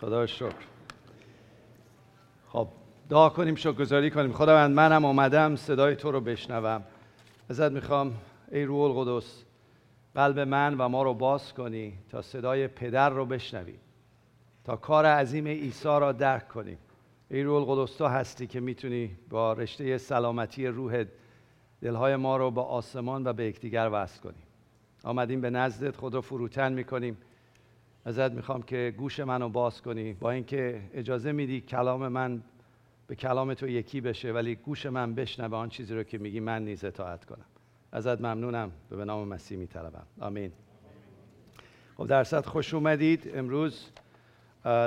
خدا شکر. خب دعا کنیم شکرگزاری کنیم. خداوند منم آمدم صدای تو رو بشنوم. ازت می‌خوام ای روح القدس قلب من و ما رو باز کنی تا صدای پدر رو بشنویم تا کار عظیم عیسی را درک کنیم ای روح القدس تو هستی که می‌تونی با رشته سلامتی روح دلهای ما رو با آسمان و به یکدیگر وصل کنیم آمدیم به نزدت خود رو فروتن می‌کنیم. ازت می‌خوام که گوش منو باز کنی. با اینکه اجازه میدی کلام من به کلام تو یکی بشه ولی گوش من بشنوه آن چیزی رو که میگی من نیز اطاعت کنم. ازت ممنونم. به نام مسیح میطلبم. آمین. خب درصد خوش اومدید. امروز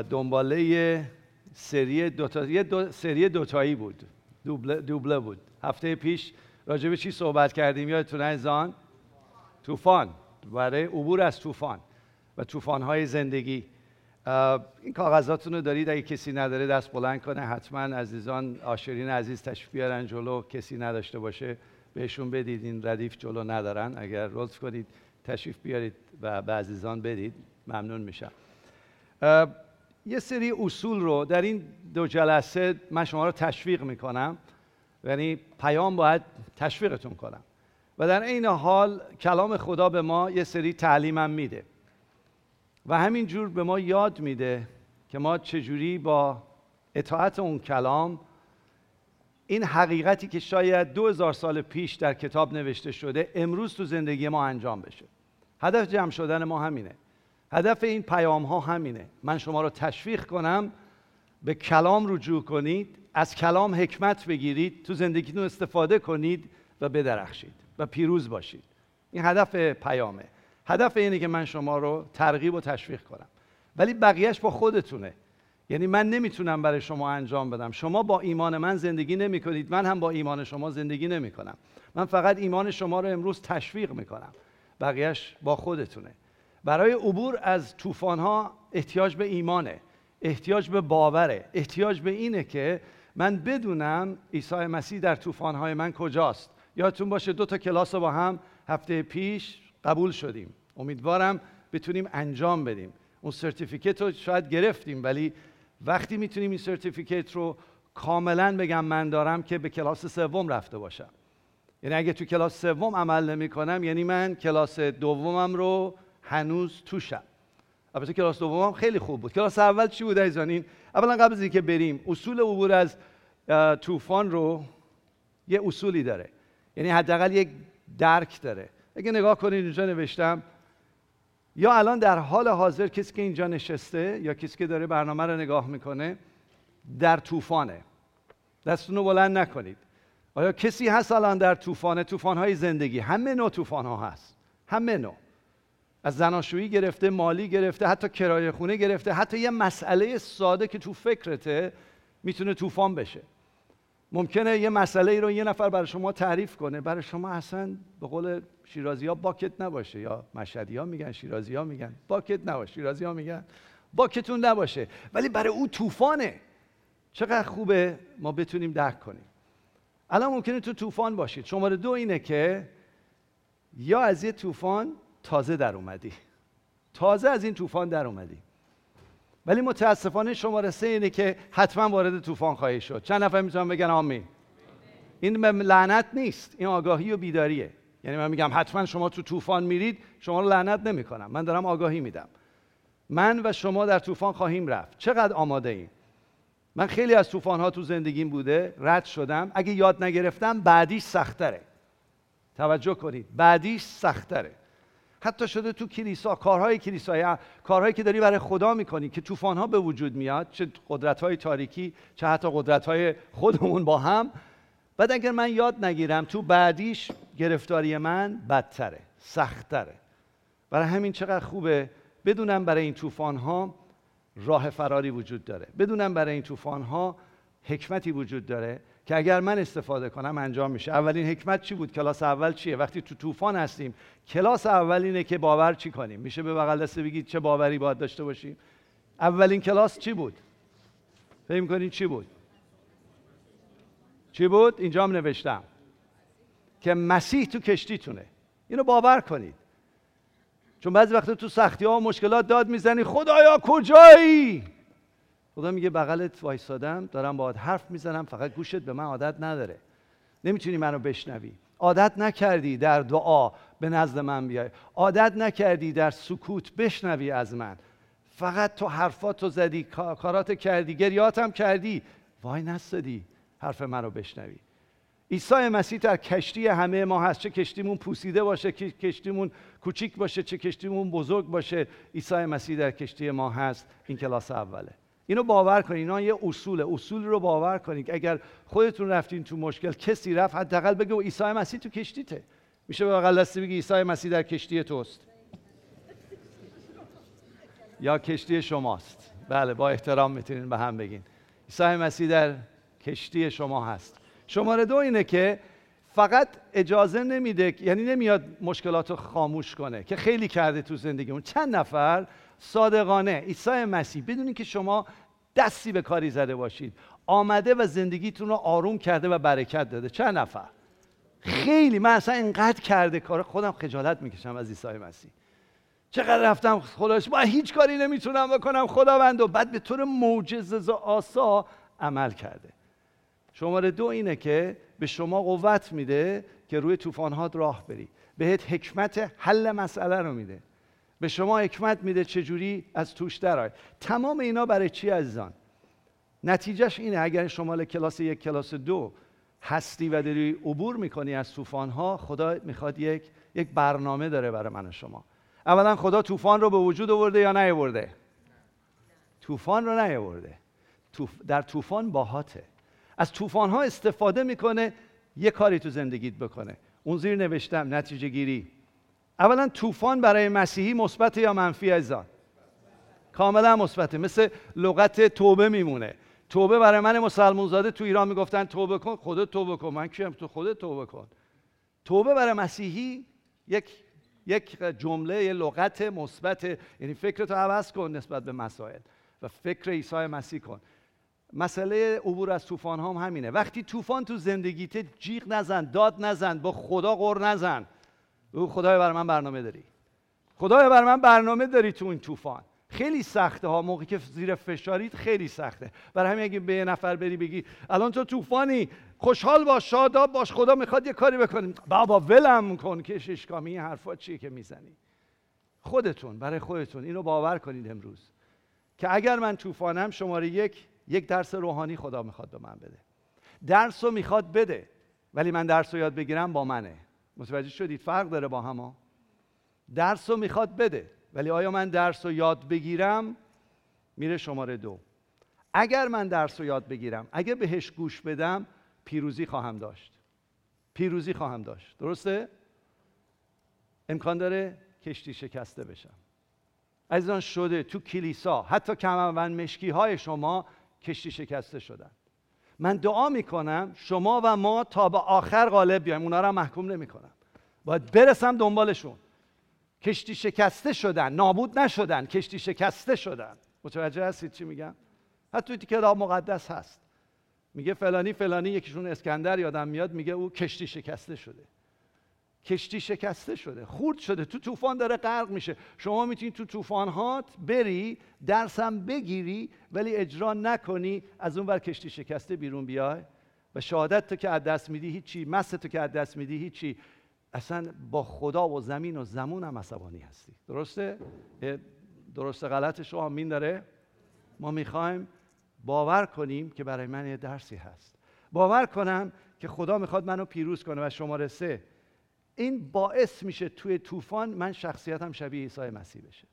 دنباله سری دوتا یه دو سری دوتایی بود. دوبله, دوبله بود. هفته پیش راجع به چی صحبت کردیم؟ یادتونه؟ زان؟ طوفان برای عبور از طوفان و طوفان‌های زندگی. این کاغذاتون رو دارید اگه کسی نداره دست بلند کنه حتما عزیزان آشرین عزیز تشریف بیارن جلو. کسی نداشته باشه بهشون بدید. این ردیف جلو ندارن. اگر لطف کنید تشریف بیارید و به عزیزان بدید ممنون میشم. یه سری اصول رو در این دو جلسه من شما رو تشویق می‌کنم. یعنی پیام باید تشویقتون کنم. و در این حال کلام خدا به ما یه سری تعلیمم میده. و همین جور به ما یاد میده که ما چجوری با اطاعت اون کلام این حقیقتی که شاید دو هزار سال پیش در کتاب نوشته شده امروز تو زندگی ما انجام بشه. هدف جمع شدن ما همینه. هدف این پیام ها همینه. من شما رو تشویق کنم به کلام رجوع کنید از کلام حکمت بگیرید تو زندگیتون استفاده کنید و بدرخشید و پیروز باشید. این هدف پیامه. هدف اینه که من شما رو ترغیب و تشویق کنم. ولی بقیهش با خودتونه. یعنی من نمی‌تونم برای شما انجام بدم. شما با ایمان من زندگی نمی کنید من هم با ایمان شما زندگی نمی کنم من فقط ایمان شما رو امروز تشویق می کنم بقیهش با خودتونه. برای عبور از طوفان ها احتیاج به ایمانه. احتیاج به باوره. احتیاج به اینه که من بدونم عیسی مسیح در طوفان های من کجاست. یادتون باشه دو تا کلاس با هم هفته پیش قبول شدیم. امیدوارم بتونیم انجام بدیم. اون certificate رو شاید گرفتیم ولی وقتی می‌تونیم این certificate رو کاملا بگم من دارم که به کلاس سوم رفته باشم. یعنی اگه تو کلاس سوم عمل نمی کنم یعنی من کلاس دومم رو هنوز توشم. البته کلاس دومم خیلی خوب بود. کلاس اول چی بود ایزانین اولا قبل از اینکه بریم اصول عبور از طوفان رو یه اصولی داره. یعنی حداقل یک درک داره. اگه نگاه کنید اینجا نوشتم یا الان در حال حاضر کسی که اینجا نشسته یا کسی که داره برنامه رو نگاه می‌کنه در طوفانه. دستون رو بلند نکنید. آیا کسی هست الان در طوفانه؟ طوفان‌های زندگی. همه نوع طوفان ها هست. همه نوع. از زناشویی گرفته مالی گرفته حتی کرایه خونه گرفته حتی یه مسئله ساده که تو فکرته می‌تونه طوفان بشه. ممکنه یه مسئله ای رو یه نفر برای شما تعریف کنه. برای شما اصلا به قول شیرازی ها باکت نباشه. یا مشهدی ها میگن شیرازی ها میگن. باکت نباشه. شیرازی ها میگن. باکتون نباشه. ولی برای او طوفانه. چقدر خوبه؟ ما بتونیم درک کنیم. الان ممکنه تو طوفان باشید. شماره دو اینه که یا از یه طوفان تازه در اومدی. تازه از این طوفان در اومدی. ولی متاسفانه شماره سه اینه که حتما وارد طوفان خواهی شد. چند نفر می‌تونن بگن آمین؟ این لعنت نیست. این آگاهی و بیداریه. یعنی من میگم حتما شما تو طوفان میرید شما رو لعنت نمی‌کنم. من دارم آگاهی میدم. من و شما در طوفان خواهیم رفت. چقدر آماده ایم؟ من خیلی از طوفان ها تو زندگیم بوده رد شدم. اگه یاد نگرفتم بعدیش سختره. توجه کنید بعدیش سختره. حتی شده تو کلیسا کارهای کلیسایی کارهایی که داری برای خدا می‌کنی که طوفان ها به وجود میاد چه قدرت های تاریکی چه حتی قدرت های خودمون با هم بعد اگر من یاد نگیرم تو بعدیش گرفتاری من بدتره سختتره. برای همین چقدر خوبه بدونم برای این طوفان ها راه فراری وجود داره. بدونم برای این طوفان ها حکمتی وجود داره که اگر من استفاده کنم انجام میشه. اولین حکمت چی بود؟ کلاس اول چیه؟ وقتی تو طوفان هستیم کلاس اول اینه که باور چی کنیم؟ میشه به بغل دسته بگید چه باوری باید داشته باشیم؟ اولین کلاس چی بود؟ فکر کنید چی بود؟ چی بود؟ اینجا هم نوشتم. که مسیح تو کشتیتونه. اینو باور کنید. چون بعضی وقتا تو سختی ها و مشکلات داد می‌زنی خدایا کجایی؟ خدا میگه بغلت وایسادم دارم باهات حرف می‌زنم فقط گوشت به من عادت نداره. نمی‌تونی منو بشنوی. عادت نکردی در دعا به نزد من بیای. عادت نکردی در سکوت بشنوی از من. فقط تو حرفاتو زدی کارات کردی گریاتم کردی. وای نستدی. حرف من رو بشنوی. عیسی مسیح در کشتی همه ما هست. چه کشتیمون پوسیده باشه چه کشتیمون کوچیک باشه چه کشتیمون بزرگ باشه عیسی مسیح در کشتی ما هست. این کلاس اوله. اینو باور کنید اینا یه اصوله. اصول رو باور کنید اگر خودتون رفتین تو مشکل کسی رفت حداقل بگو عیسی مسیح تو کشتیته. میشه به بغل دستی بگی عیسی مسیح در کشتی توست. یا کشتی شماست. بله با احترام می‌تونین به هم بگین. عیسی مسیح در کشتی شما هست. شماره دو اینه که فقط اجازه نمیده یعنی نمیاد مشکلات رو خاموش کنه که خیلی کرده تو زندگیمون. چند نفر؟ صادقانه عیسی مسیح. بدونید که شما دستی به کاری زده باشید. آمده و زندگیتون رو آروم کرده و برکت داده. چند نفر؟ خیلی. من اصلا اینقدر کرده کار. خودم خجالت می‌کشم از عیسی مسیح. چقدر رفتم خداش؟ با هیچ کاری نمی‌تونم بکنم خداوند. و بعد به طور معجزه آسا عمل کرده. شماره دو اینه که به شما قوت میده که روی طوفانات راه بری. بهت حکمت حل مسئله رو میده. به شما حکمت میده چجوری از توش درای تمام اینا برای چی عزیزان؟ نتیجهش اینه اگر شمال کلاس یک کلاس دو هستی و داری عبور می‌کنی از طوفانها خدا می‌خواد یک یک برنامه داره برای من و شما. اولا خدا طوفان رو به وجود آورده یا نیاورده؟ طوفان رو نیاورده. در طوفان باهاته. از طوفان ها استفاده می‌کنه یه کاری تو زندگیت بکنه. اون زیر نوشتم نتیجه گیری. اولا طوفان برای مسیحی مثبت یا منفی ازان کاملا مثبته. مثل لغت توبه میمونه. توبه برای من مسلمون زاده تو ایران می‌گفتن توبه کن خودت توبه کن. من کیم؟ تو خودت توبه کن. توبه برای مسیحی یک یک جمله یه لغت مثبت. یعنی فکرتو عوض کن نسبت به مسائل و فکر عیسی مسیح کن. مسئله عبور از طوفان هم همینه. وقتی طوفان تو زندگیت جیغ نزن داد نزن با خدا غر نزن. او خدای بر من برنامه داری. خدای بر من برنامه داری تو این طوفان. خیلی سخته ها موقعی که زیر فشارید خیلی سخته. برای همین اگه به یه نفر بری بگی الان تو طوفانی خوشحال باش شاداب باش خدا می‌خواد یه کاری بکنیم. بابا ولم کن که ششکامی این حرفا چیه که می‌زنی. خودتون برای خودتون اینو باور کنید امروز. که اگر من طوفانم شماره یک یک درس روحانی خدا می‌خواد به من بده. درس رو می‌خواد بده ولی من درس رو یاد بگیرم با منه. متوجه شدید؟ فرق داره با هم درس رو می‌خواد بده ولی آیا من درس رو یاد بگیرم؟ میره شماره دو. اگر من درس رو یاد بگیرم اگر بهش گوش بدم پیروزی خواهم داشت. پیروزی خواهم داشت. درسته؟ امکان داره کشتی شکسته بشم. عزیزان شده تو کلیسا حتی کمربند مشکی های شما کشتی شکسته شدن. من دعا می‌کنم شما و ما تا به آخر غالب بیایم. اونا را محکوم نمی‌کنم. باید برسم دنبالشون. کشتی شکسته شدن نابود نشدن کشتی شکسته شدن. متوجه هستید چی میگم؟ حتی توی کتاب مقدس هست. میگه فلانی فلانی یکیشون اسکندر یادم میاد میگه او کشتی شکسته شده. کشتی شکسته شده خورد شده تو طوفان داره غرق میشه. شما می‌تونی تو طوفانهات بری درسم بگیری ولی اجرا نکنی از اون ور کشتی شکسته بیرون بیای. و شهادت تو که از دست میدی هیچی مست تو که از دست میدی هیچی. اصلا با خدا و زمین و زمون هم عصبانی هستی. درسته؟ درسته غلط شما مین داره؟ ما می‌خوایم باور کنیم که برای من یه درسی هست. باور کنم که خدا می‌خواد منو پیروز کنه و شماره سه این باعث میشه توی طوفان من شخصیتم شبیه عیسی مسیح بشه.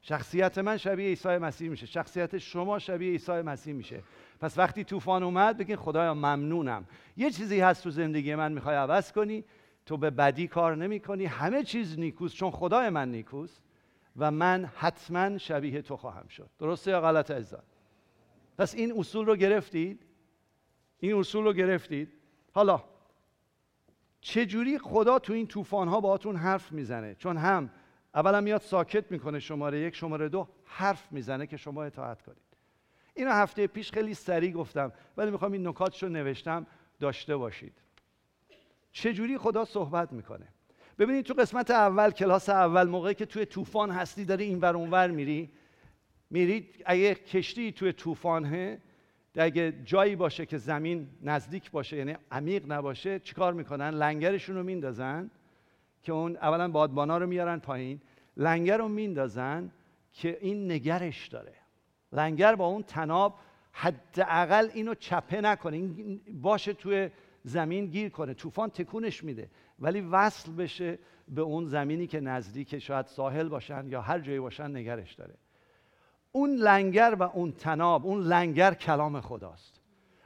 شخصیت من شبیه عیسی مسیح میشه. شخصیت شما شبیه عیسی مسیح میشه. پس وقتی طوفان اومد بگین خدایا ممنونم. یه چیزی هست تو زندگی من می‌خوای عوض کنی. تو به بدی کار نمی کنی همه چیز نیکوست چون خدای من نیکوست و من حتما شبیه تو خواهم شد. درسته یا غلط عزیزان؟ پس این اصول رو گرفتید؟ این اصول رو گرفتید؟ حالا چجوری خدا تو این طوفان ها باهاتون حرف می‌زنه؟ چون هم اولا میاد ساکت می‌کنه شماره یک شماره دو حرف می‌زنه که شما اطاعت کنید. اینو هفته پیش خیلی سریع گفتم ولی می‌خوام این نکاتش رو نوشتم داشته باشید. چجوری خدا صحبت می‌کنه؟ ببینید تو قسمت اول کلاس اول موقعی که توی طوفان هستی داری این ور اونور میری میرید اگه کشتی توی طوفانه اگه جایی باشه که زمین نزدیک باشه یعنی عمیق نباشه چیکار می‌کنن؟ لنگرشون رو میندازن که اون اولا بادبانا رو میارن پایین. لنگر رو میندازن که این نگرش داره. لنگر با اون تناب حداقل اینو چپه نکنه. این باشه توی زمین گیر کنه. طوفان تکونش میده. ولی وصل بشه به اون زمینی که نزدیک شاید ساحل باشن یا هر جایی باشن نگرش داره. اون لنگر و اون تناب اون لنگر کلام خداست.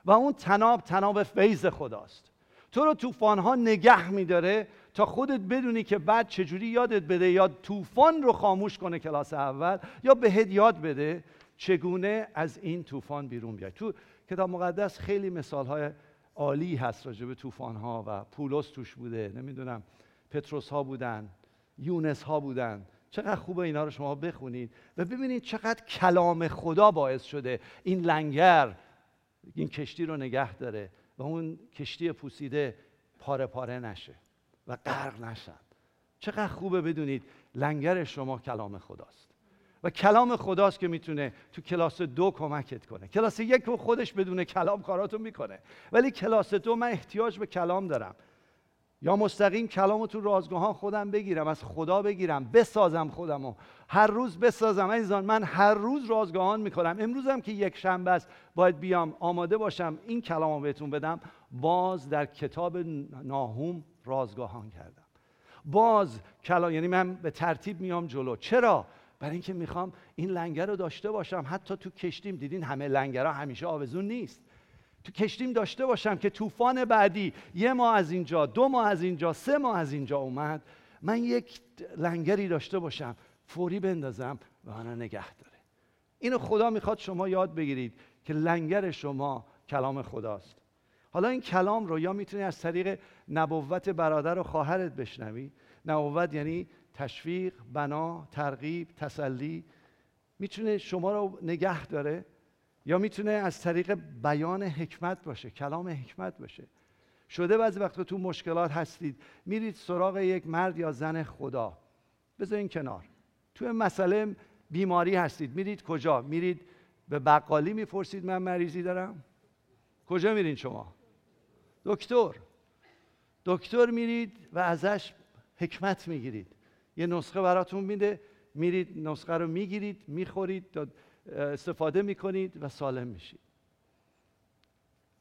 و اون تناب تناب فیض خداست. تو رو طوفان ها نگه میداره تا خودت بدونی که بعد چجوری یادت بده یا طوفان رو خاموش کنه کلاس اول یا بهت یاد بده چگونه از این طوفان بیرون بیای. تو کتاب مقدس خیلی مثال های عالی هست راجع به طوفان ها و پولس توش بوده. نمی‌دونم پتروس ها بودن یونس ها بودن. چقدر خوبه اینا رو شما بخونید و ببینید چقدر کلام خدا باعث شده این لنگر این کشتی رو نگه داره و اون کشتی پوسیده پاره پاره نشه و غرق نشن. چقدر خوبه بدونید لنگر شما کلام خداست. و کلام خداست که می‌تونه تو کلاس دو کمکت کنه. کلاس یک خودش بدون کلام کاراتو می‌کنه. ولی کلاس دو من احتیاج به کلام دارم. یا مستقیم کلامو تو رازگاهان خودم بگیرم از خدا بگیرم بسازم خودمو. هر روز بسازم عزیزان من هر روز رازگاهان می‌کنم. امروزم که یک شنبه است باید بیام آماده باشم این کلامو بهتون بدم. باز در کتاب ناهوم رازگاهان کردم. باز کلام یعنی من به ترتیب میام جلو. چرا؟ برای اینکه می‌خوام این لنگر رو داشته باشم. حتی تو کشتیم دیدین همه لنگرها همیشه آوزون نیست. تو کشتیم داشته باشم که طوفان بعدی یه ماه از اینجا دو ماه از اینجا سه ماه از اینجا اومد. من یک لنگری داشته باشم فوری بندازم و آنها نگه داره. اینو خدا می‌خواد شما یاد بگیرید که لنگر شما کلام خداست. حالا این کلام رو یا می‌تونی از طریق نبوت برادر و خواهرت بشنوی. نبوت یعنی تشویق بنا ترغیب تسلی. می‌تونه شما رو نگه داره. یا می‌تونه از طریق بیان حکمت باشه کلام حکمت باشه. شده بعضی وقتا تو مشکلات هستید میرید سراغ یک مرد یا زن خدا. بذارین کنار. تو مسئله بیماری هستید میرید کجا؟ میرید به بقالی می‌پرسید من مریضی دارم؟ کجا میرین شما؟ دکتر. دکتر میرید و ازش حکمت می‌گیرید. یه نسخه براتون میده میرید نسخه رو می‌گیرید می‌خورید استفاده می‌کنید و سالم میشید.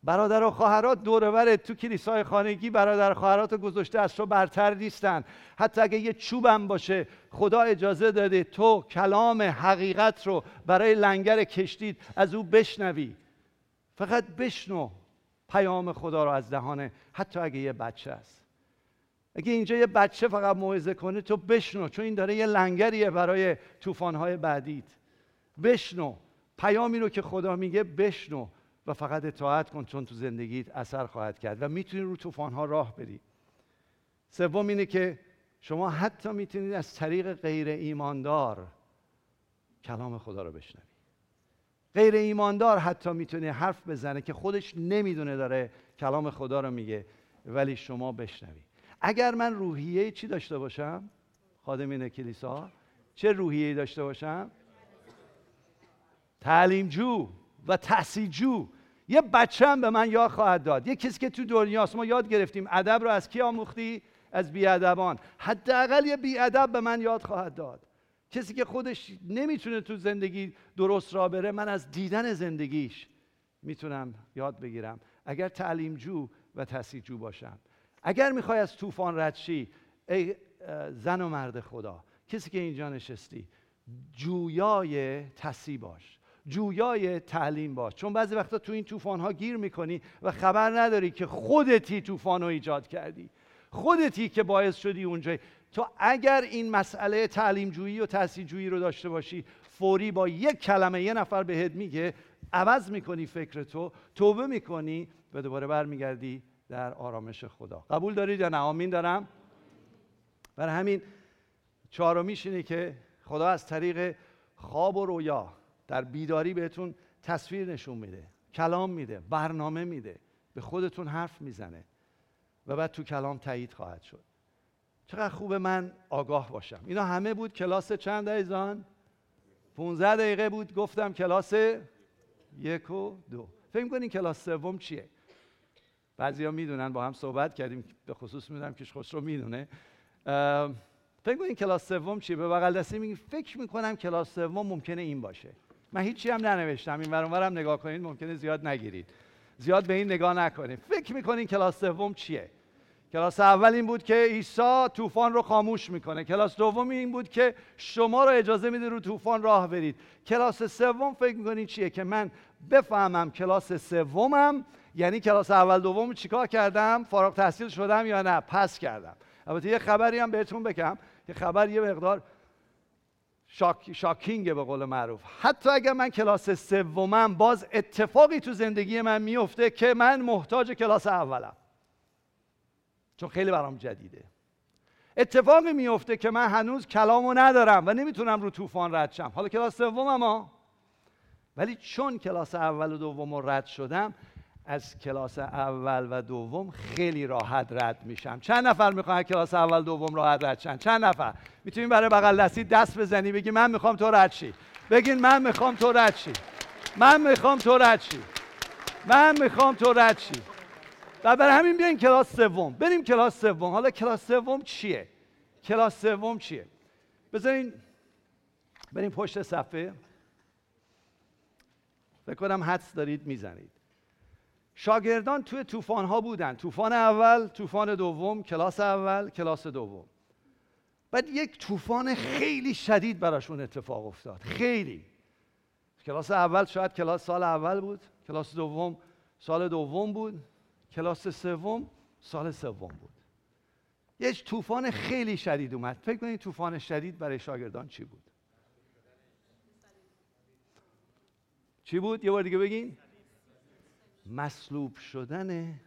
برادر و خواهرات دورور تو کلیسای خانگی برادر خواهرات گذاشته از تو برتر نیستن. حتی اگه یه چوبم باشه خدا اجازه داده تو کلام حقیقت رو برای لنگر کشتید از او بشنوی. فقط بشنو پیام خدا رو از دهانه حتی اگه یه بچه است. اگه اینجا یه بچه فقط موعظه کنه تو بشنو چون این داره یه لنگریه برای طوفان‌های بعدیت. بشنو. پیامی رو که خدا میگه بشنو و فقط اطاعت کن چون تو زندگیت اثر خواهد کرد و می‌تونی رو طوفان‌ها راه بری. سوم اینه که شما حتی می‌تونید از طریق غیر ایماندار کلام خدا رو بشنوی. غیر ایماندار حتی می‌تونه حرف بزنه که خودش نمی‌دونه داره کلام خدا رو میگه ولی شما بشنوی. اگر من روحیه چی داشته باشم؟ خادمین کلیسا. چه روحیه داشته باشم؟ تعلیمجو و تحصیلجو. یه بچه هم به من یاد خواهد داد. یه کسی که تو دنیاست ما یاد گرفتیم. ادب رو از کی آموختی؟ از بیادبان. حداقل یه بیادب به من یاد خواهد داد. کسی که خودش نمی‌تونه تو زندگی درست را بره من از دیدن زندگیش می‌تونم یاد بگیرم. اگر تعلیمجو و تحصیلجو باشم. اگر می‌خوای از طوفان رد شی ای زن و مرد خدا کسی که اینجا نشستی جویای تصی باش. جویای تعلیم باش چون بعضی وقتا تو این طوفان ها گیر می‌کنی و خبر نداری که خودتی طوفان رو ایجاد کردی. خودتی که باعث شدی اونجا. تو اگر این مسئله تعلیم جویی و تحصیل جویی رو داشته باشی فوری با یک کلمه یه نفر بهت میگه عوض می‌کنی فکر تو توبه می‌کنی و دوباره برمیگردی در آرامش خدا. قبول دارید یا نه؟ آمین دارم. برای همین چهارمیش اینه که خدا از طریق خواب و رویا در بیداری بهتون تصویر نشون میده کلام میده برنامه میده به خودتون حرف می‌زنه و بعد تو کلام تایید خواهد شد. چقدر خوبه من آگاه باشم. اینا همه بود کلاس چند ایزان؟ 15 دقیقه بود گفتم کلاس یک و دو. فکر کنین کلاس سوم چیه؟ بعضیا می‌دونن با هم صحبت کردیم به خصوص می‌دونم که رو می‌دونه. فکر کنین کلاس سوم چیه؟ به بغل دستی میگیم فکر می‌کنم کلاس سوم ممکنه این باشه. من هیچی هم ننوشتم. این هم نگاه کنید ممکنه زیاد نگیرید. زیاد به این نگاه نکنید. فکر می‌کنین کلاس سوم چیه؟ کلاس اول این بود که عیسی طوفان رو خاموش می‌کنه. کلاس دوم این بود که شما رو اجازه میده رو طوفان راه برید. کلاس سوم فکر می‌کنین چیه؟ که من بفهمم کلاس سومم یعنی کلاس اول دوم چیکار کردم؟ فارغ تحصیل شدم یا نه؟ پس کردم. البته یه خبری هم بهتون بگم. که خبر یه مقدار شاک، شاکینگه به قول معروف. حتی اگر من کلاس سومم باز اتفاقی تو زندگی من میفته که من محتاج کلاس اولم. چون خیلی برام جدیده. اتفاقی میفته که من هنوز کلامو ندارم و نمی‌تونم رو طوفان رد شم. حالا کلاس سومم ها. ولی چون کلاس اول و دوم رد شدم از کلاس اول و دوم خیلی راحت رد میشم. چند نفر می‌خوان کلاس اول دوم راحت رد شن؟ چند نفر؟ می‌تونیم برای بغل دستی دست بزنی بگی من می‌خوام تو رد شی. بگین من می‌خوام تو رد شی. من می‌خوام تو رد شی. من می‌خوام تو رد شی. و برای همین بیاین کلاس سوم. بریم کلاس سوم. حالا کلاس سوم چیه؟ کلاس سوم چیه؟ بذارین بریم پشت صفحه. فکر کنم حدس دارید می‌زنید. شاگردان توی طوفان ها بودن. طوفان اول طوفان دوم کلاس اول کلاس دوم. بعد یک طوفان خیلی شدید براشون اتفاق افتاد. خیلی. کلاس اول شاید کلاس سال اول بود کلاس دوم سال دوم بود کلاس سوم سال سوم بود. یه طوفان خیلی شدید اومد. فکر کنید طوفان شدید برای شاگردان چی بود؟ چی بود؟ یه بار دیگه بگین. مصلوب شدن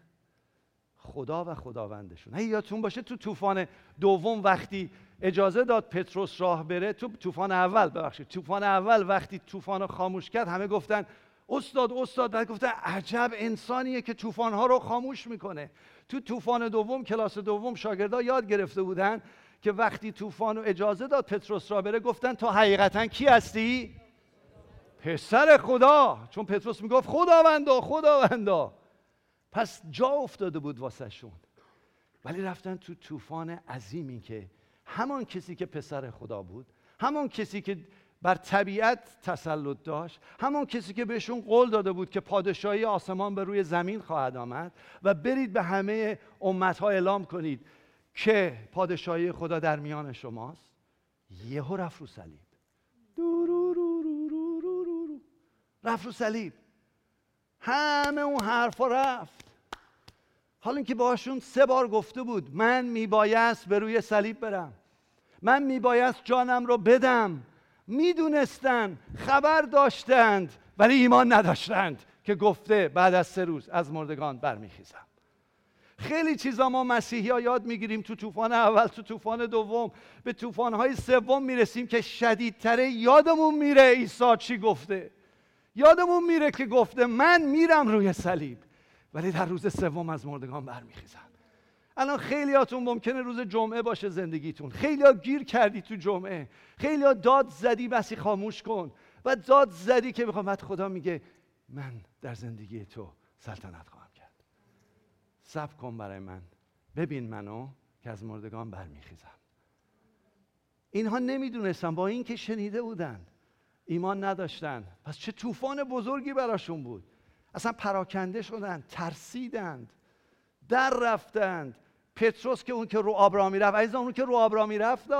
خدا و خداوندشون. اگه یادتون باشه تو طوفان دوم وقتی اجازه داد پتروس راه بره تو طوفان اول ببخشید طوفان اول وقتی طوفان خاموش کرد همه گفتن استاد استاد. بعد گفتن عجب انسانیه که طوفان ها رو خاموش می‌کنه. تو طوفان دوم کلاس دوم شاگردا یاد گرفته بودن که وقتی طوفان اجازه داد پتروس را بره گفتن تو حقیقتا کی هستی؟ پسر خدا. چون پتروس می‌گفت خداوندا خداوندا. پس جا افتاده بود واسه شون ولی رفتن تو طوفان عظیمی که همان کسی که پسر خدا بود همان کسی که بر طبیعت تسلط داشت همان کسی که بهشون قول داده بود که پادشاهی آسمان به روی زمین خواهد آمد و برید به همه امتها اعلام کنید که پادشاهی خدا در میان شماست. یهو رفت رو صلیب رفت رو صلیب. همه اون حرفا رفت. حالا اینکه باشون سه بار گفته بود من میبایست به روی صلیب برم. من میبایست جانم رو بدم. می‌دونستند خبر داشتند ولی ایمان نداشتند که گفته بعد از سه روز از مردگان برمیخیزم. خیلی چیزا ما مسیحی ها یاد می‌گیریم تو طوفان اول تو طوفان دوم. به طوفان های سوم می‌رسیم که شدیدتره یادمون میره عیسی چی گفته. یادمون میره که گفته من میرم روی صلیب ولی در روز سوم از مردگان برمیخیزم. الان خیلیاتون ممکنه روز جمعه باشه زندگیتون. خیلی گیر کردی تو جمعه. خیلی داد زدی بسی خاموش کن. و داد زدی که می‌خوام خدا میگه من در زندگی تو سلطنت خواهم کرد. سب کن برای من. ببین منو که از مردگان برمیخیزم. اینها نمی‌دونستن با اینکه شنیده بودن ایمان نداشتن. پس چه طوفان بزرگی براشون بود. اصلا پراکنده شدن ترسیدند در رفتند. پتروس که اون که رو آب را می‌رفت عزیزان اون که رو آب را می‌رفت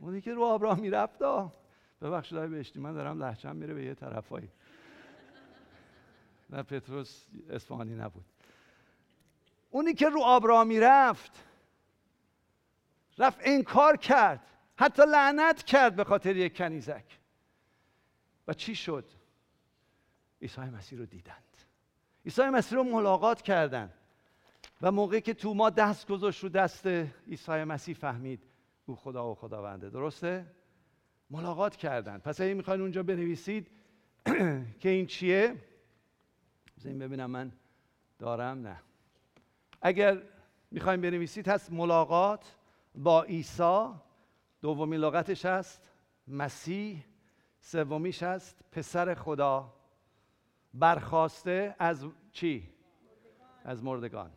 اونی که رو آب را می‌رفت ببخشید های بهشتی من دارم لحچم میره به یه طرفایی. نه پتروس اسفانی نبود. اونی که رو آب را می‌رفت رفت انکار کرد. حتی لعنت کرد به خاطر یک کنیزک. و چی شد؟ عیسی مسیح رو دیدند. عیسی مسیح رو ملاقات کردند. و موقعی که تو ما دست گذاشت رو دست عیسی مسیح فهمید او خدا و خداونده. درسته؟ ملاقات کردند. پس اگه می‌خواین اونجا بنویسید که این چیه؟ این ببینم من دارم نه. اگر می‌خوایم بنویسید هست ملاقات با عیسی. دومین لغتش هست مسیح سومیش است پسر خدا. برخواسته از چی؟ از مردگان.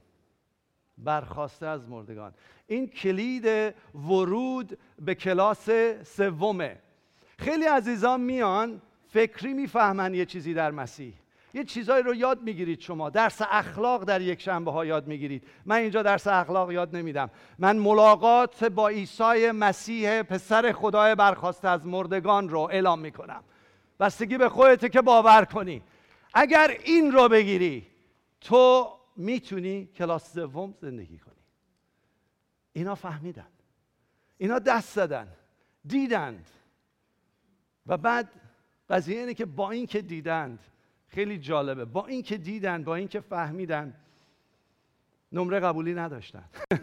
برخواسته از مردگان. این کلید ورود به کلاس سومه. خیلی عزیزان میان فکری می‌فهمن یه چیزی در مسیح. یه چیزایی رو یاد می‌گیرید شما. درس اخلاق در یک شنبه ها یاد می‌گیرید. من اینجا درس اخلاق یاد نمیدم. من ملاقات با عیسی مسیح پسر خدای برخواسته از مردگان رو اعلام می‌کنم. بستگی به خودت که باور کنی. اگر این رو بگیری تو می‌تونی کلاس سوم زندگی کنی. اینا فهمیدن. اینا دست زدن. دیدند. و بعد قضیه اینه که با این که دیدند خیلی جالبه. با این که دیدن با این که فهمیدن نمره قبولی نداشتن.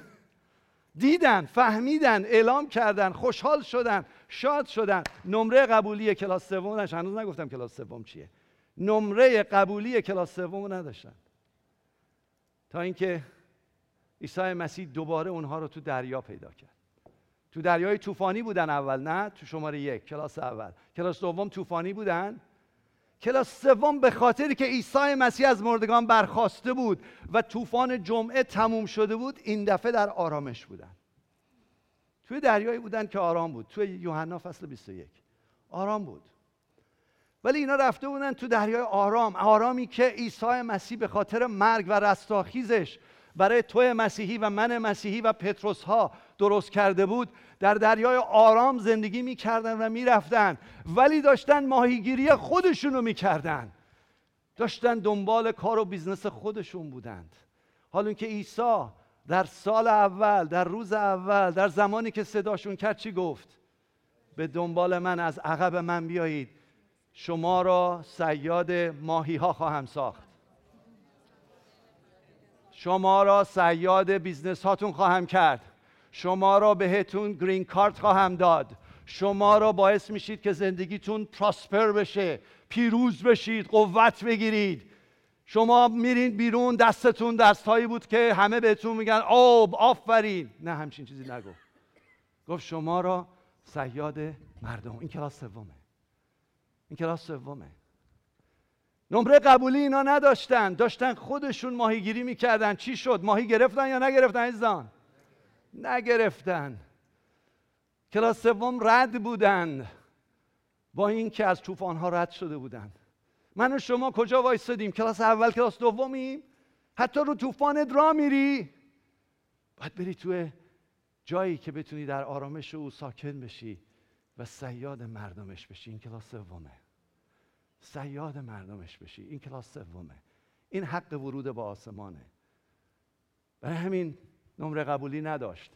دیدن فهمیدن اعلام کردن خوشحال شدن شاد شدن. نمره قبولی کلاس سومش هنوز نگفتم کلاس سوم چیه. نمره قبولی کلاس سوم نداشتن. تا اینکه عیسی مسیح دوباره اونها رو تو دریا پیدا کرد. تو دریای طوفانی بودن اول نه؟ تو شماره یک کلاس اول. کلاس دوم طوفانی بودن. کلاس سوم به خاطری که عیسی مسیح از مردگان برخواسته بود و طوفان جمعه تموم شده بود این دفعه در آرامش بودن. توی دریایی بودن که آرام بود. توی یوحنا فصل 21 آرام بود. ولی اینا رفته بودن تو دریای آرام. آرامی که عیسی مسیح به خاطر مرگ و رستاخیزش برای تو مسیحی و من مسیحی و پتروس ها درست کرده بود در دریای آرام زندگی می‌کردن و می‌رفتن. ولی داشتن ماهیگیری خودشونو می‌کردن. داشتن دنبال کار و business خودشون بودند. حالا که عیسی در سال اول در روز اول در زمانی که صداشون کرد چی گفت؟ به دنبال من از عقب من بیایید. شما را صیاد ماهی ها خواهم ساخت. شما را صیاد business هاتون خواهم کرد. شما را بهتون green card خواهم داد. شما را باعث میشید که زندگیتون prosper بشه پیروز بشید قوت بگیرید. شما میرین بیرون دستتون دستهایی بود که همه بهتون میگن آب آفرین. نه همچین چیزی نگفت گفت شما را صیاد مردم. این کلاس سومه. این کلاس سومه. نمره قبولی اینا نداشتن. داشتن خودشون ماهیگیری می‌کردن. چی شد؟ ماهی گرفتن یا نگرفتن عزیزان؟ نگرفتن. کلاس سوم رد بودند با اینکه از طوفان ها رد شده بودند من و شما کجا وایستادیم؟ کلاس اول کلاس دومیم؟ حتی رو طوفان را میری؟ باید بری تو جایی که بتونی در آرامش او ساکن بشی و سیاد مردمش بشی. این کلاس سومه. سیاد مردمش بشی. این کلاس سومه. این حق ورود به آسمانه. برای همین نمره قبولی نداشت.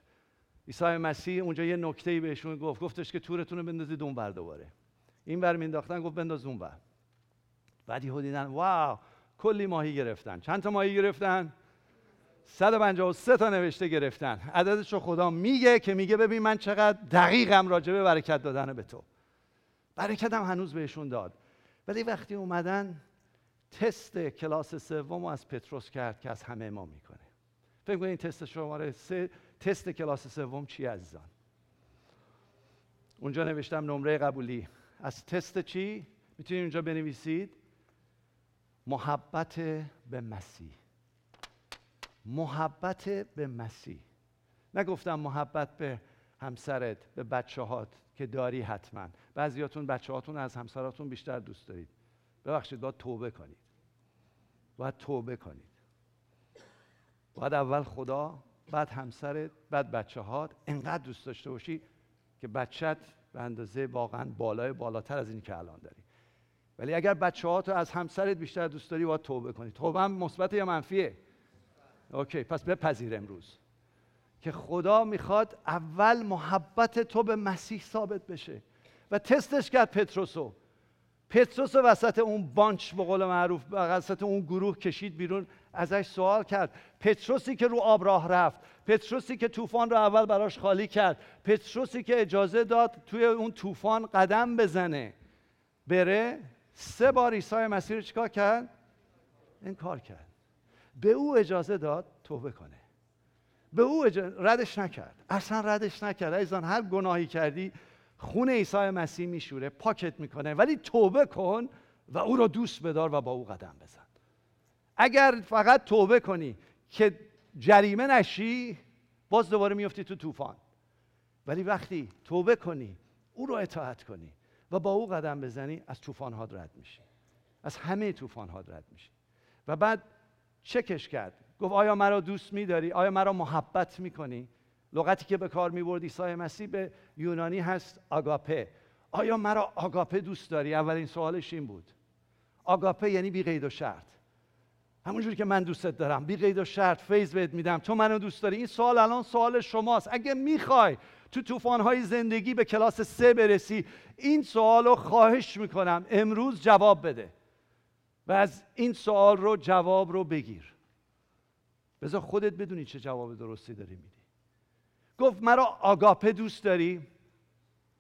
عیسی مسیح اونجا یه نکته بهشون گفت. گفتش که تورتون رو بندازید اون بر دوباره. این بر مینداختن گفت بنداز اون بر بعد یهو دیدن واو کلی ماهی گرفتن. چند تا ماهی گرفتن؟ 153 تا نوشته گرفتن. عددش رو خدا میگه که میگه ببین من چقدر دقیقم راجبه برکت دادن به تو. برکتم هنوز بهشون داد. ولی وقتی اومدن تست کلاس سوم از پتروس کرد که از همه ما می‌کنه. فکر کنید تست شماره سه تست کلاس سوم چی عزیزان؟ اونجا نوشتم نمره قبولی. از تست چی می‌تونید اونجا بنویسید؟ محبت به مسیح. محبت به مسیح. نگفتم محبت به همسرت به بچه هات که داری حتما. بعضیاتون بچه هاتون از همسراتون بیشتر دوست دارید. ببخشید باید توبه کنید. باید توبه کنید. باید اول خدا بعد همسرت بعد بچه هات انقدر دوست داشته باشی که بچت به اندازه واقعا بالای بالاتر از این که الان داری. ولی اگر بچه ها تو از همسرت بیشتر دوست داری باید توبه کنی. توبه هم مثبت یا منفیه؟ اوکی پس بپذیر امروز که خدا می‌خواد اول محبت تو به مسیح ثابت بشه. و تستش کرد پتروسو. پتروس وسط اون بانچ به قول معروف وسط اون گروه کشید بیرون. ازش سوال کرد. پتروسی که رو آب راه رفت پتروسی که طوفان رو اول براش خالی کرد پتروسی که اجازه داد توی اون طوفان قدم بزنه. بره. سه بار عیسی مسیح رو چیکار کرد؟ این کار کرد. به او اجازه داد توبه کنه. به او ردش نکرد. اصلا ردش نکرد. ایزان هر گناهی کردی خون عیسی مسیح میشوره پاکت می‌کنه ولی توبه کن و او را دوست بدار و با او قدم بزن. اگر فقط توبه کنی که جریمه نشی باز دوباره میفتی تو طوفان. ولی وقتی توبه کنی او رو اطاعت کنی و با او قدم بزنی از طوفان ها رد میشی. از همه طوفان ها رد میشی. و بعد چکش کرد؟ گفت آیا مرا دوست میداری؟ آیا مرا محبت می‌کنی؟ لغتی که به کار می‌برد عیسی مسیح به یونانی هست آگاپه. آیا مرا آگاپه دوست داری؟ اولین سوالش این بود. آگاپه یعنی بی قید و شرط. همونجوری که من دوستت دارم. بی قید و شرط فیض بهت میدم. تو منو دوست داری. این سوال الان سوال شماست. اگه می‌خوای تو طوفان‌های زندگی به کلاس سه برسی این سوال رو خواهش می‌کنم. امروز جواب بده. و از این سوال رو جواب رو بگیر. بذار خودت بدونی چه جواب درستی داری میدی. گفت مرا آگاپه دوست داری؟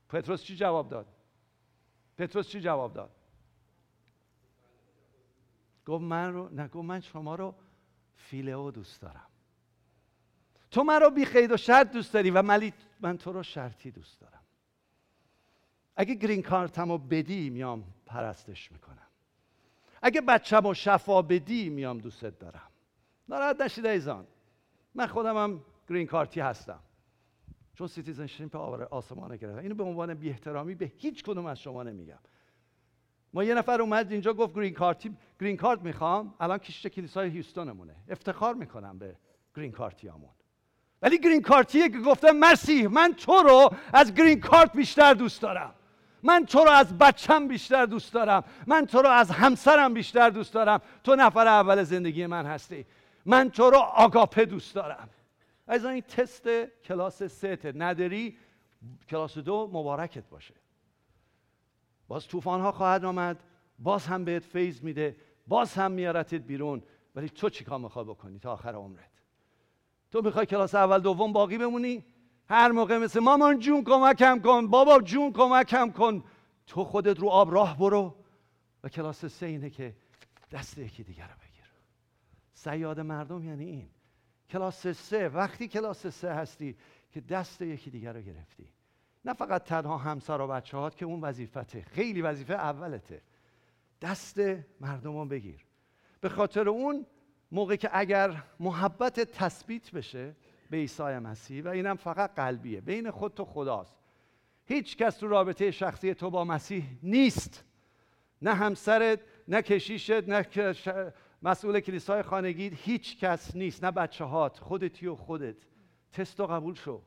پتروس چی جواب داد؟ پتروس چی جواب داد؟ گفت من رو نه گفت من شما رو فیلئو دوست دارم. تو مرا بی قید و شرط دوست داری ولی من تو رو شرطی دوست دارم. اگه green card مو بدی میام پرستش می‌کنم. اگه بچم و شفا بدی میام دوستت دارم. ناراحت نشید عزیزان. من خودم هم green card ی هستم. چون citizenship آسمانه گرفتم. اینو به عنوان بی احترامی به هیچ کدوم از شما نمیگم. ما یه نفر اومد اینجا گفت green card ی green card می‌خوام. الان کشیش کلیسای هیوستونمونه. افتخار می‌کنم به گرین کارتیامون. ولی گرین کارتیه که گفته مرسی من تو رو از گرین کارت بیشتر دوست دارم. من تو رو از بچم بیشتر دوست دارم. من تو رو از همسرم بیشتر دوست دارم. تو نفر اول زندگی من هستی. من تو رو آگاپه دوست دارم. از این تست کلاس سه نداری کلاس دو مبارکت باشه. باز طوفان ها خواهد آمد باز هم بهت فیض میده باز هم میارتت بیرون. ولی تو چیکار می‌خوای بکنی تا آخر عمرت؟ تو می‌خوای کلاس اول دوم باقی بمونی؟ هر موقع مثل مامان جون کمکم کن بابا جون کمکم کن. تو خودت رو آب راه برو و کلاس سه اینه که دست یکی دیگر رو بگیر. سیاد مردم یعنی این. کلاس سه وقتی کلاس سه هستی که دست یکی دیگر رو گرفتی. نه فقط تنها همسر و بچه هات که اون وظیفته خیلی وظیفه اولته. دست مردم رو بگیر. به خاطر اون موقع که اگر محبت تثبیت بشه به عیسی مسیح و اینم فقط قلبیه بین خود تو خداست. هیچ کس تو رابطه شخصی تو با مسیح نیست. نه همسرت نه کشیشت نه مسئول کلیسای خانگی هیچ کس نیست. نه بچه هات خودتی و خودت. تستو قبول شو.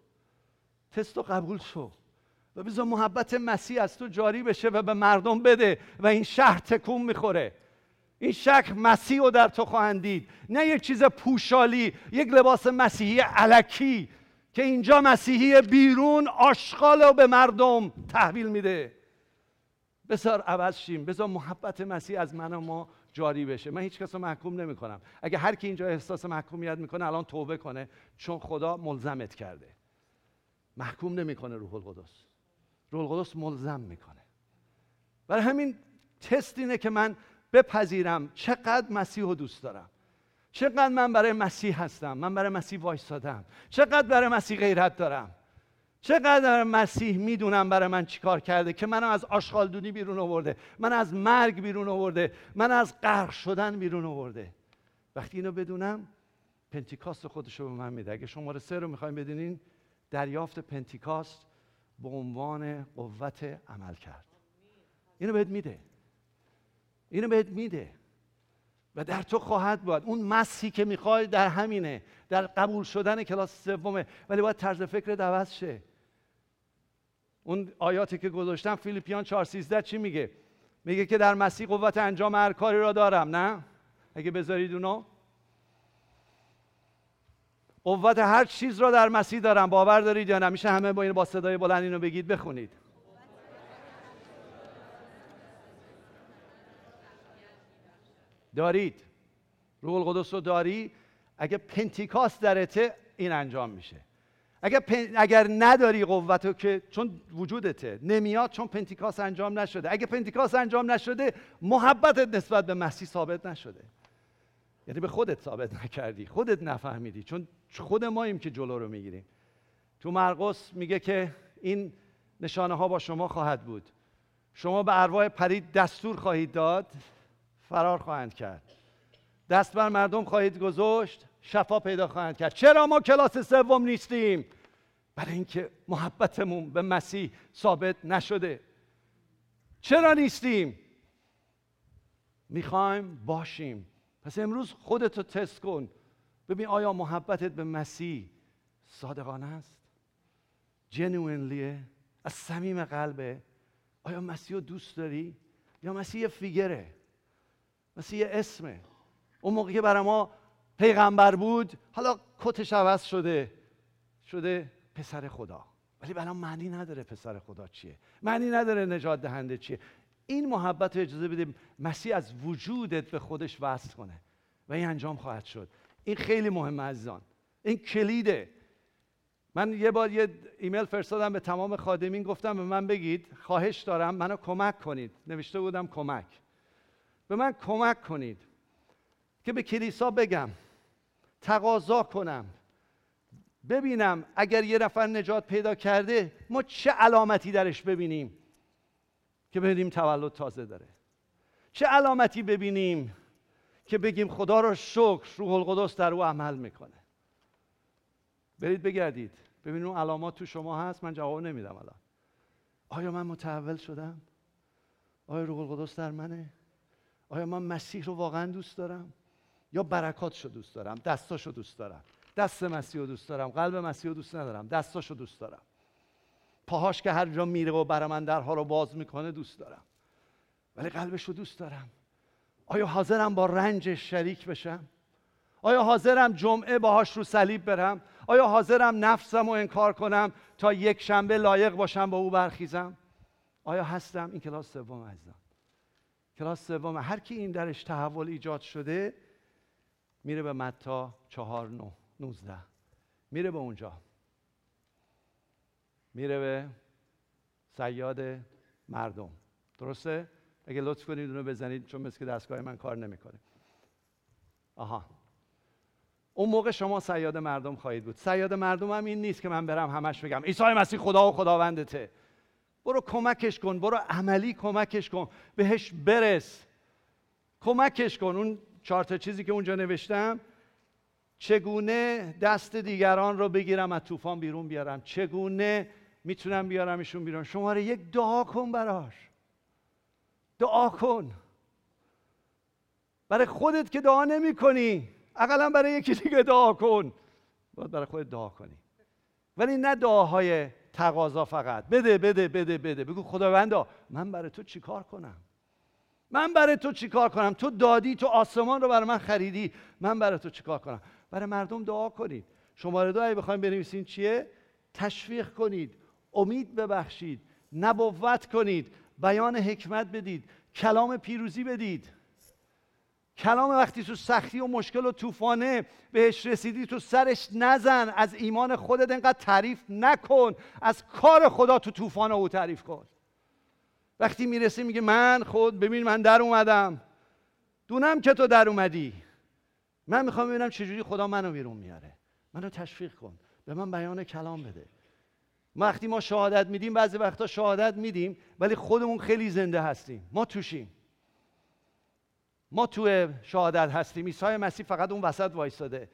تستو قبول شو. و بذار محبت مسیح از تو جاری بشه و به مردم بده و این شهر تکون می‌خوره. این شک مسیح رو در تو خواهند دید. نه یک چیز پوشالی یک لباس مسیحی علکی که اینجا مسیحی بیرون آشغال رو به مردم تحویل میده. بذار عوض شیم. بذار محبت مسیح از من و ما جاری بشه. من هیچ کس رو محکوم نمی کنم اگه هر کی اینجا احساس محکومیت می‌کنه الان توبه کنه. چون خدا ملزمت کرده. محکوم نمی‌کنه روح القدس. روح القدس ملزم می‌کنه. برای همین تست اینه که من بپذیرم چقدر مسیح رو دوست دارم. چقدر من برای مسیح هستم. من برای مسیح وایستادم چقدر برای مسیح غیرت دارم. چقدر مسیح می‌دونم برای من چیکار کرده که منو از آشغالدونی بیرون آورده. من از مرگ بیرون آورده. من از غرق شدن بیرون آورده. وقتی اینو بدونم پنتیکاست خودش رو به من میده. اگه شماره سه رو می‌خوایم بدونین دریافت پنتیکاست به عنوان قوت عمل کرد. اینو بهت میده. اینو بهت میده. و در تو خواهد بود. اون مسیحی که می‌خوای در همینه. در قبول شدن کلاس سومه. ولی باید طرز فکر عوض شه. اون آیاتی که گذاشتم فیلیپیان 4:13 چی میگه؟ میگه که در مسیح قوت انجام هر کاری را دارم. نه؟ اگه بذارید اونو. قوت هر چیز را در مسیح دارم. باور دارید یا نه؟ میشه همه با این با صدای بلند اینو بگید بخونید. دارید. روح القدس رو داری. اگه پنتیکاست درته این انجام میشه. اگر, اگر نداری قوت که چون وجودته نمیاد چون پنتیکاس انجام نشده. اگه پنتیکاس انجام نشده محبتت نسبت به مسیح ثابت نشده. یعنی به خودت ثابت نکردی. خودت نفهمیدی. چون خود ماییم که جلو رو می‌گیریم. تو مرقس میگه که این نشانه ها با شما خواهد بود. شما به ارواح پرید دستور خواهید داد فرار خواهند کرد. دست بر مردم خواهید گذاشت شفا پیدا خواهند کرد. چرا ما کلاس سوم نیستیم؟ برای اینکه محبتمون به مسیح ثابت نشده. چرا نیستیم؟ می‌خوایم باشیم. پس امروز خودتو تست کن. ببین آیا محبتت به مسیح صادقانه است؟ جنوینلیه از صمیم قلبه؟ آیا مسیح رو دوست داری؟ یا مسیح فیگره مسیح اسمه؟ اون موقع که برای ما پیغمبر بود حالا کتش عوض شده. شده پسر خدا. ولی برای معنی نداره پسر خدا چیه. معنی نداره نجات دهنده چیه. این محبت رو اجازه بدیم مسیح از وجودت به خودش وصل کنه. و این انجام خواهد شد. این خیلی مهمه عزیزان. این کلیده. من یه بار یه ایمیل فرستادم به تمام خادمین گفتم به من بگید خواهش دارم منو کمک کنید. نوشته بودم کمک. به من کمک کنید که به کلیسا بگم تقاضا کنم ببینم اگر یه نفر نجات پیدا کرده ما چه علامتی درش ببینیم که ببینیم تولد تازه داره. چه علامتی ببینیم که بگیم خدا رو شکر روح القدس در او عمل می‌کنه. برید بگردید. ببینید اون علامات تو شما هست من جواب نمیدم الان. آیا من متحول شدم؟ آیا روح القدس در منه؟ آیا من مسیح رو واقعا دوست دارم؟ یا برکاتشو دوست دارم دستاشو دوست دارم دست مسیح رو دوست دارم قلب مسیح رو دوست ندارم دستاشو دوست دارم. پاهاش که هر جا میره و برای من درها رو باز می‌کنه دوست دارم. ولی قلبش رو دوست دارم. آیا حاضرم با رنجش شریک بشم؟ آیا حاضرم جمعه باهاش رو صلیب برم؟ آیا حاضرم نفسم رو انکار کنم تا یک شنبه لایق باشم با او برخیزم؟ آیا هستم؟ این کلاس سوم عزیزم کلاس سوم هر کی این درش تحول ایجاد شده میره به متا چهار نو نوزده. میره به اونجا. میره به سیاد مردم. درسته؟ اگه لطف کنید اونو بزنید چون مثل که دستگاه من کار نمی‌کنه. آها. اون موقع شما سیاد مردم خواهید بود. سیاد مردم هم این نیست که من برم همش بگم عیسی مسیح خدا و خداوندته. برو کمکش کن برو عملی کمکش کن بهش برس. کمکش کن. اون چهار تا چیزی که اونجا نوشتم چگونه دست دیگران رو بگیرم از طوفان بیرون بیارم. چگونه می‌تونم بیارمشون بیرون. شماره یک دعا کن براش. دعا کن. برای خودت که دعا نمی کنی اقلا برای یکی دیگه دعا کن. باید برای خودت دعا کنی. ولی نه دعاهای تقاضا فقط. بده بده بده بده. بگو خداوندا من برای تو چیکار کنم؟ من برای تو چیکار کنم؟ تو دادی تو آسمان رو برای من خریدی. من برای تو چیکار کنم؟ برای مردم دعا کنید. شماره دو اگه بخوایم بنویسین چیه؟ تشویق کنید. امید ببخشید. نبوت کنید. بیان حکمت بدید کلام پیروزی بدید. کلام وقتی تو سختی و مشکل و طوفانه بهش رسیدی تو سرش نزن از ایمان خودت انقدر تعریف نکن از کار خدا تو طوفان او تعریف کن. وقتی می‌رسه میگه من خود ببین من در اومدم. دونم که تو در اومدی. من می‌خوام ببینم چجوری خدا منو بیرون میاره منو تشویق کن. به من بیان کلام بده. وقتی ما شهادت میدیم بعضی وقتا شهادت میدیم ولی خودمون خیلی زنده هستیم. ما توشیم. ما تو شهادت هستیم. عیسی مسیح فقط اون وسط وایستاده.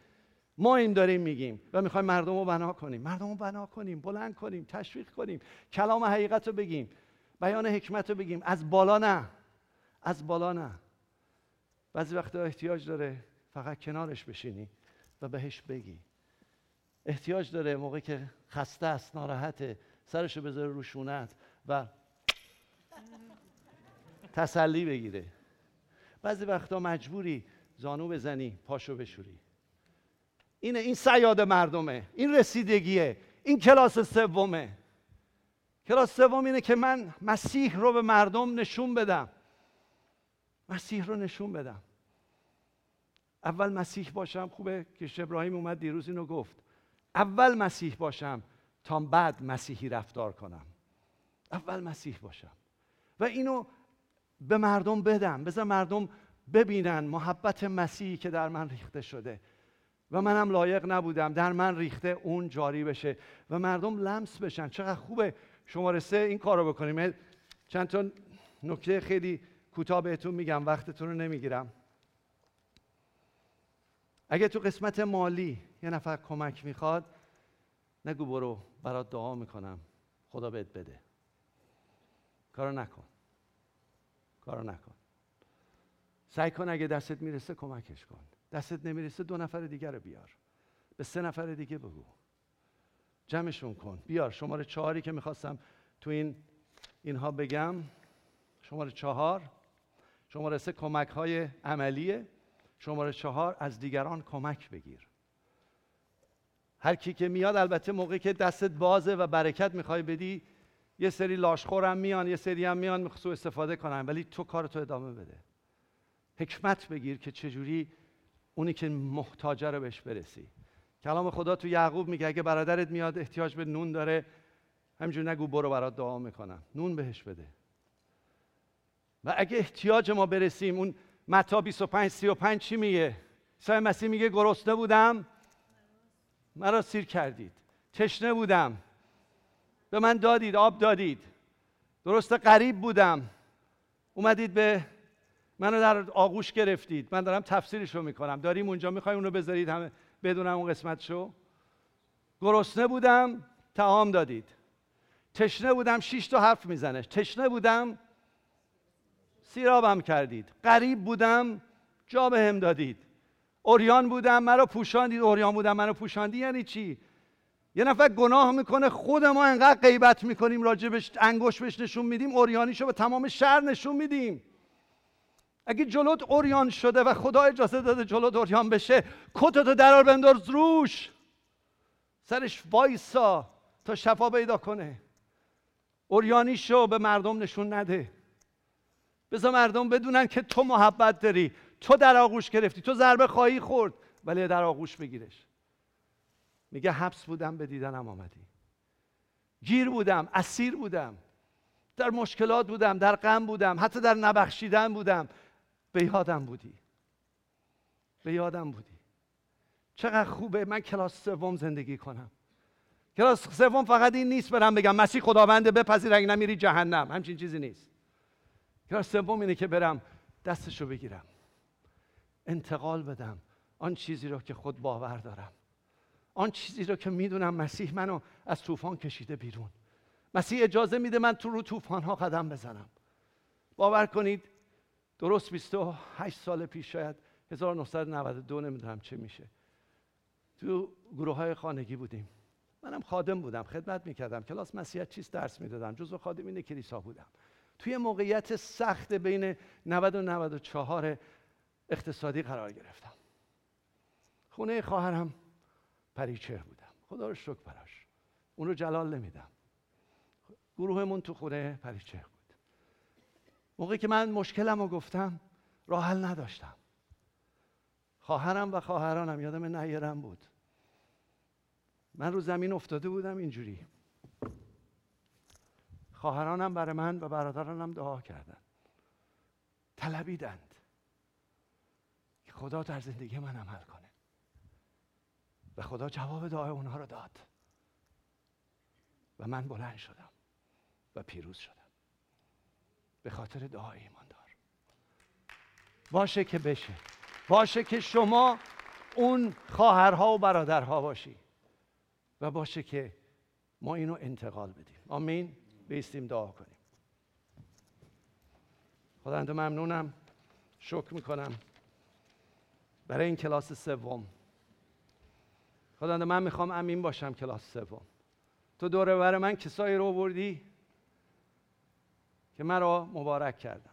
ما این داریم میگیم و می‌خوایم مردم رو بنا کنیم. مردم رو بنا کنیم بلند کنیم تشویق کنیم کلام حقیقت رو بگیم بیان حکمت رو بگیم. از بالا نه. از بالا نه. بعضی وقتا احتیاج داره فقط کنارش بشینی و بهش بگی. احتیاج داره موقعی که خسته است ناراحته سرشو بذاره روشونت و تسلی بگیره. بعضی وقتا مجبوری زانو بزنی پاشو بشوری. اینه این سیاد مردمه این رسیدگیه این کلاس سومه. کلاس سوم اینه که من مسیح رو به مردم نشون بدم. مسیح رو نشون بدم. اول مسیح باشم خوبه که ابراهیم اومد دیروز اینو گفت. اول مسیح باشم تا بعد مسیحی رفتار کنم. اول مسیح باشم. و اینو به مردم بدم. بذار مردم ببینن محبت مسیحی که در من ریخته شده. و منم لایق نبودم. در من ریخته اون جاری بشه. و مردم لمس بشن. چقدر خوبه. شماره سه این کار رو بکنیم. چند تا نکته خیلی کوتاه بهتون میگم. وقتتون رو نمی‌گیرم. اگه تو قسمت مالی یه نفر کمک می‌خواد نگو برو برات دعا می‌کنم. خدا بهت بده. کارو نکن. کارو نکن. سعی کن اگه دستت می‌رسه کمکش کن. دستت نمی‌رسه دو نفر دیگر رو بیار. به سه نفر دیگه بگو. جمعشون کن. بیار. شماره چهاری که می‌خواستم تو این اینها بگم. شماره چهار. شماره سه کمک های عملیه. شماره چهار از دیگران کمک بگیر. هر کی که میاد البته موقعی که دستت بازه و برکت می‌خوای بدی یه سری لاشخورم میان یه سری هم میان سوء استفاده کنن ولی تو کارتو ادامه بده. حکمت بگیر که چجوری اونی که محتاجه رو بهش برسی. کلام خدا تو یعقوب میگه اگه برادرت میاد احتیاج به نون داره همینجور نگو برو برات دعا می‌کنم. نون بهش بده. و اگه احتیاج ما برسیم اون متا 25 35 چی میگه؟ عیسی مسیح میگه گرسنه بودم مرا سیر کردید. تشنه بودم. به من دادید آب دادید. درست قریب بودم. اومدید به منو در آغوش گرفتید. من دارم تفسیرش رو می‌کنم. داریم اونجا می‌خوای اونو بذارید همه بدونم اون قسمت شو گرسنه بودم تعام دادید. تشنه بودم شیش تا حرف می‌زنه. تشنه بودم سیرابم کردید. غریب بودم جا به هم دادید. اوریان بودم مرا پوشاندید. اوریان بودم مرا پوشاندی یعنی چی؟ یه نفر گناه می‌کنه خود ما انقدر غیبت می‌کنیم راجبش انگوش بهش نشون میدیم اوریانیشو به تمام شهر نشون میدیم. اگه جلوت اوریان شده و خدا اجازه داده جلوت اوریان بشه کتتو درار بنداز روش. سرش وایسا تا شفا پیدا کنه. اوریانی شو به مردم نشون نده. بذار مردم بدونن که تو محبت داری. تو در آغوش گرفتی تو ضربه خواهی خورد ولی در آغوش بگیرش. میگه حبس بودم به دیدنم آمدی. گیر بودم اسیر بودم. در مشکلات بودم در غم بودم حتی در نبخشیدن بودم. به یادم بودی. به یادم بودی. چقدر خوبه من کلاس سوم زندگی کنم. کلاس سوم فقط این نیست برم بگم مسیح خداونده بپذیر اگه نمیری جهنم. همچین چیزی نیست. کلاس سوم اینه که برم دستشو بگیرم. انتقال بدم. آن چیزی رو که خود باور دارم. آن چیزی رو که می‌دونم مسیح منو از طوفان کشیده بیرون. مسیح اجازه میده من تو رو طوفان ها قدم بزنم. باور کنید درست 28 سال پیش شاید 1992 نمی‌دونم چه میشه. تو گروه های خانگی بودیم. منم خادم بودم خدمت می‌کردم. کلاس مسیحیت چیست درس می‌دادم جزو خادمین کلیسا بودم. توی موقعیت سخت بین 90 و 94 اقتصادی قرار گرفتم. خونه خواهرم پریچه بودم. خدا رو شکر براش. اون رو جلال نمیدم. گروهمون تو خونه پریچه بود. موقعی که من مشکلم گفتم راه حل نداشتم. خواهرم و خواهرانم یادم نیرم بود. من رو زمین افتاده بودم اینجوری. خواهرانم برای من و برادرانم دعا کردن. طلبیدند که خدا در زندگی من عمل کنه. و خدا جواب دعای اونها رو داد. و من بلند شدم و پیروز شدم. به خاطر دعای ایماندار. باشه که بشه. باشه که شما اون خواهرها و برادرها باشی. و باشه که ما اینو انتقال بدیم. آمین. بیستیم دعا کنیم. خداوند ممنونم. شکر می‌کنم. برای این کلاس سوم. خداوند من می‌خوام امین باشم کلاس سوم. تو دوره بر من کسایی رو بردی که مرا مبارک کردن.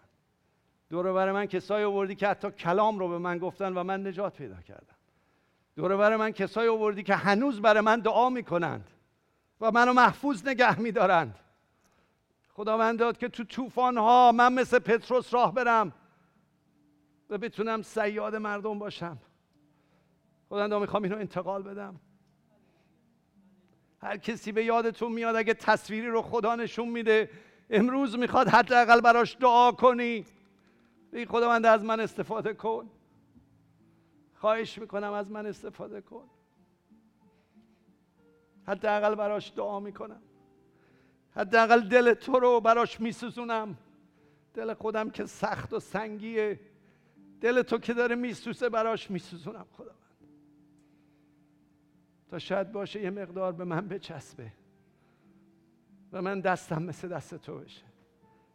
دوره بر من کسایی آوردی که حتی کلام رو به من گفتن و من نجات پیدا کردم. دوره بر من کسایی آوردی که هنوز برای من دعا می‌کنند و منو محفوظ نگه میدارند. خداوند داد که تو طوفان ها من مثل پتروس راه برم. و بتونم سیاد مردم باشم. خداوند می‌خوام اینو انتقال بدم. هر کسی به یادتون میاد اگه تصویری رو خدا نشون میده امروز می‌خواد حداقل براش دعا کنی. ای خداوند از من استفاده کن. خواهش می‌کنم از من استفاده کن. حداقل براش دعا می‌کنم. حداقل دل تو رو براش میسوزونم. دل خودم که سخت و سنگیه. دل تو که داره میسوسه براش میسوزونم خداوند. تا شاید باشه یه مقدار به من بچسبه و من دستم مثل دست تو بشه.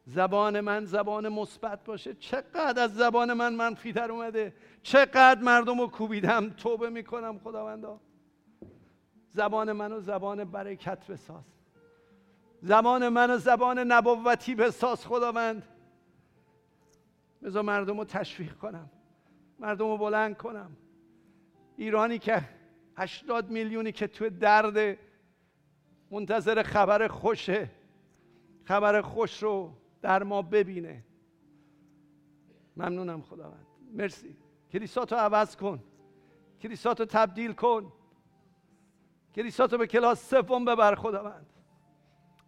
زبان من زبان مثبت باشه. چقدر از زبان من منفی در اومده. چقدر مردم رو کوبیدم. توبه می‌کنم خداوندا. زبان منو زبان برکت بساز. زبان منو زبان نبوتی بساز خداوند. بذار مردم رو تشویق کنم. مردم رو بلند کنم. ایرانی که هشتاد میلیونی که تو درد منتظر خبر خوشه. خبر خوش رو در ما ببینه. ممنونم خداوند. مرسی. کلیساتو عوض کن. کلیساتو تبدیل کن. کلیساتو به کلاس سوم ببر خداوند.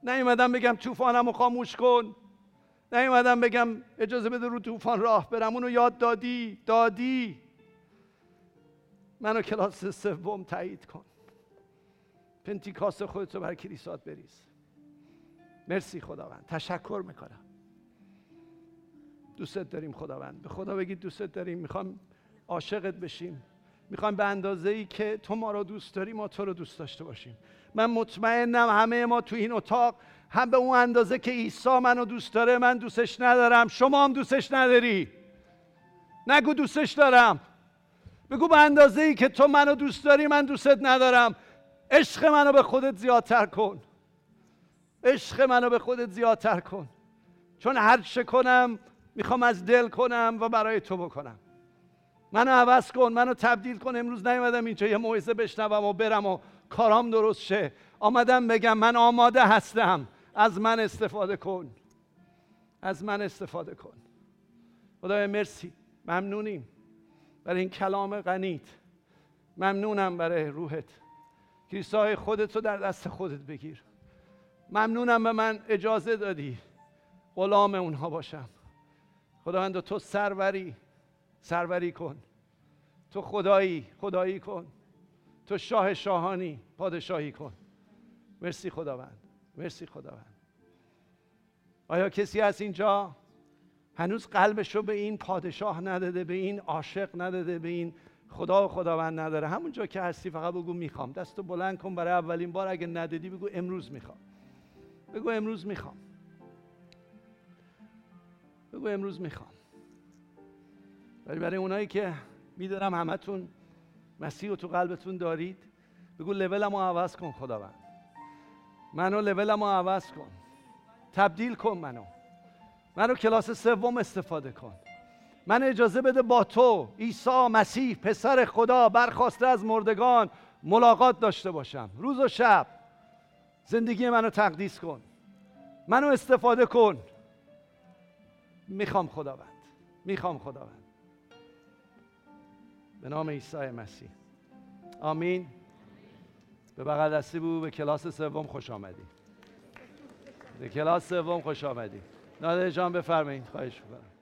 نیومدم بگم طوفانم رو خاموش کن. نیومدم بگم اجازه بده رو طوفان راه برم. اونو یاد دادی؟ دادی. منو کلاس سوم تایید کن. پنتیکاس خودتو بر کلیسات بریز. مرسی خداوند. تشکر می‌کنم. دوستت داریم خداوند. به خدا بگید دوستت داریم. می‌خوام عاشقت بشیم. می‌خوام به اندازه ای که تو ما رو دوست داری ما تو رو دوست داشته باشیم. من مطمئنم همه ما تو این اتاق هم به اون اندازه که عیسی منو دوست داره من دوستش ندارم. شما هم دوستش نداری. نگو دوستش دارم. بگو به اندازه ای که تو منو دوست داری من دوستت ندارم. عشق منو به خودت زیادتر کن. عشق منو به خودت زیادتر کن. چون هر چه کنم می‌خوام از دل کنم و برای تو بکنم. منو عوض کن منو تبدیل کن. امروز نیومدم اینجا یه موعظه بشنوم و برم و کارام درست شه. آمدم بگم من آماده هستم. از من استفاده کن. از من استفاده کن. خدای مرسی. ممنونیم برای این کلام غنیت. ممنونم برای روحت. کلیسای خودت رو در دست خودت بگیر. ممنونم به من اجازه دادی غلام اونها باشم. خداوند تو سروری. سروری کن. تو خدایی خدایی کن. تو شاه شاهانی پادشاهی کن. مرسی خداوند. مرسی خداوند. آیا کسی هست اینجا هنوز قلبش رو به این پادشاه نداده به این عاشق نداده به این خدا و خداوند نداره؟ همونجا که هستی فقط بگو می‌خوام. دستو بلند کن برای اولین بار. اگه ندادی بگو امروز می‌خوام. بگو امروز می‌خوام. بگو امروز می‌خوام. ولی برای اونایی که میدارم همتون مسیح رو تو قلبتون دارید بگو لولمو عوض کن خداوند. منو لولمو عوض کن. تبدیل کن منو. منو کلاس سوم استفاده کن. من اجازه بده با تو عیسی مسیح پسر خدا برخواسته از مردگان ملاقات داشته باشم. روز و شب. زندگی منو تقدیس کن. منو استفاده کن. می‌خوام خداوند. می‌خوام خداوند. به نام عیسی مسیح. آمین. به بغل دستی بود به کلاس سوم خوش آمدی. به کلاس سوم خوش آمدی. نادر جان بفرمایید. خواهش می‌کنم.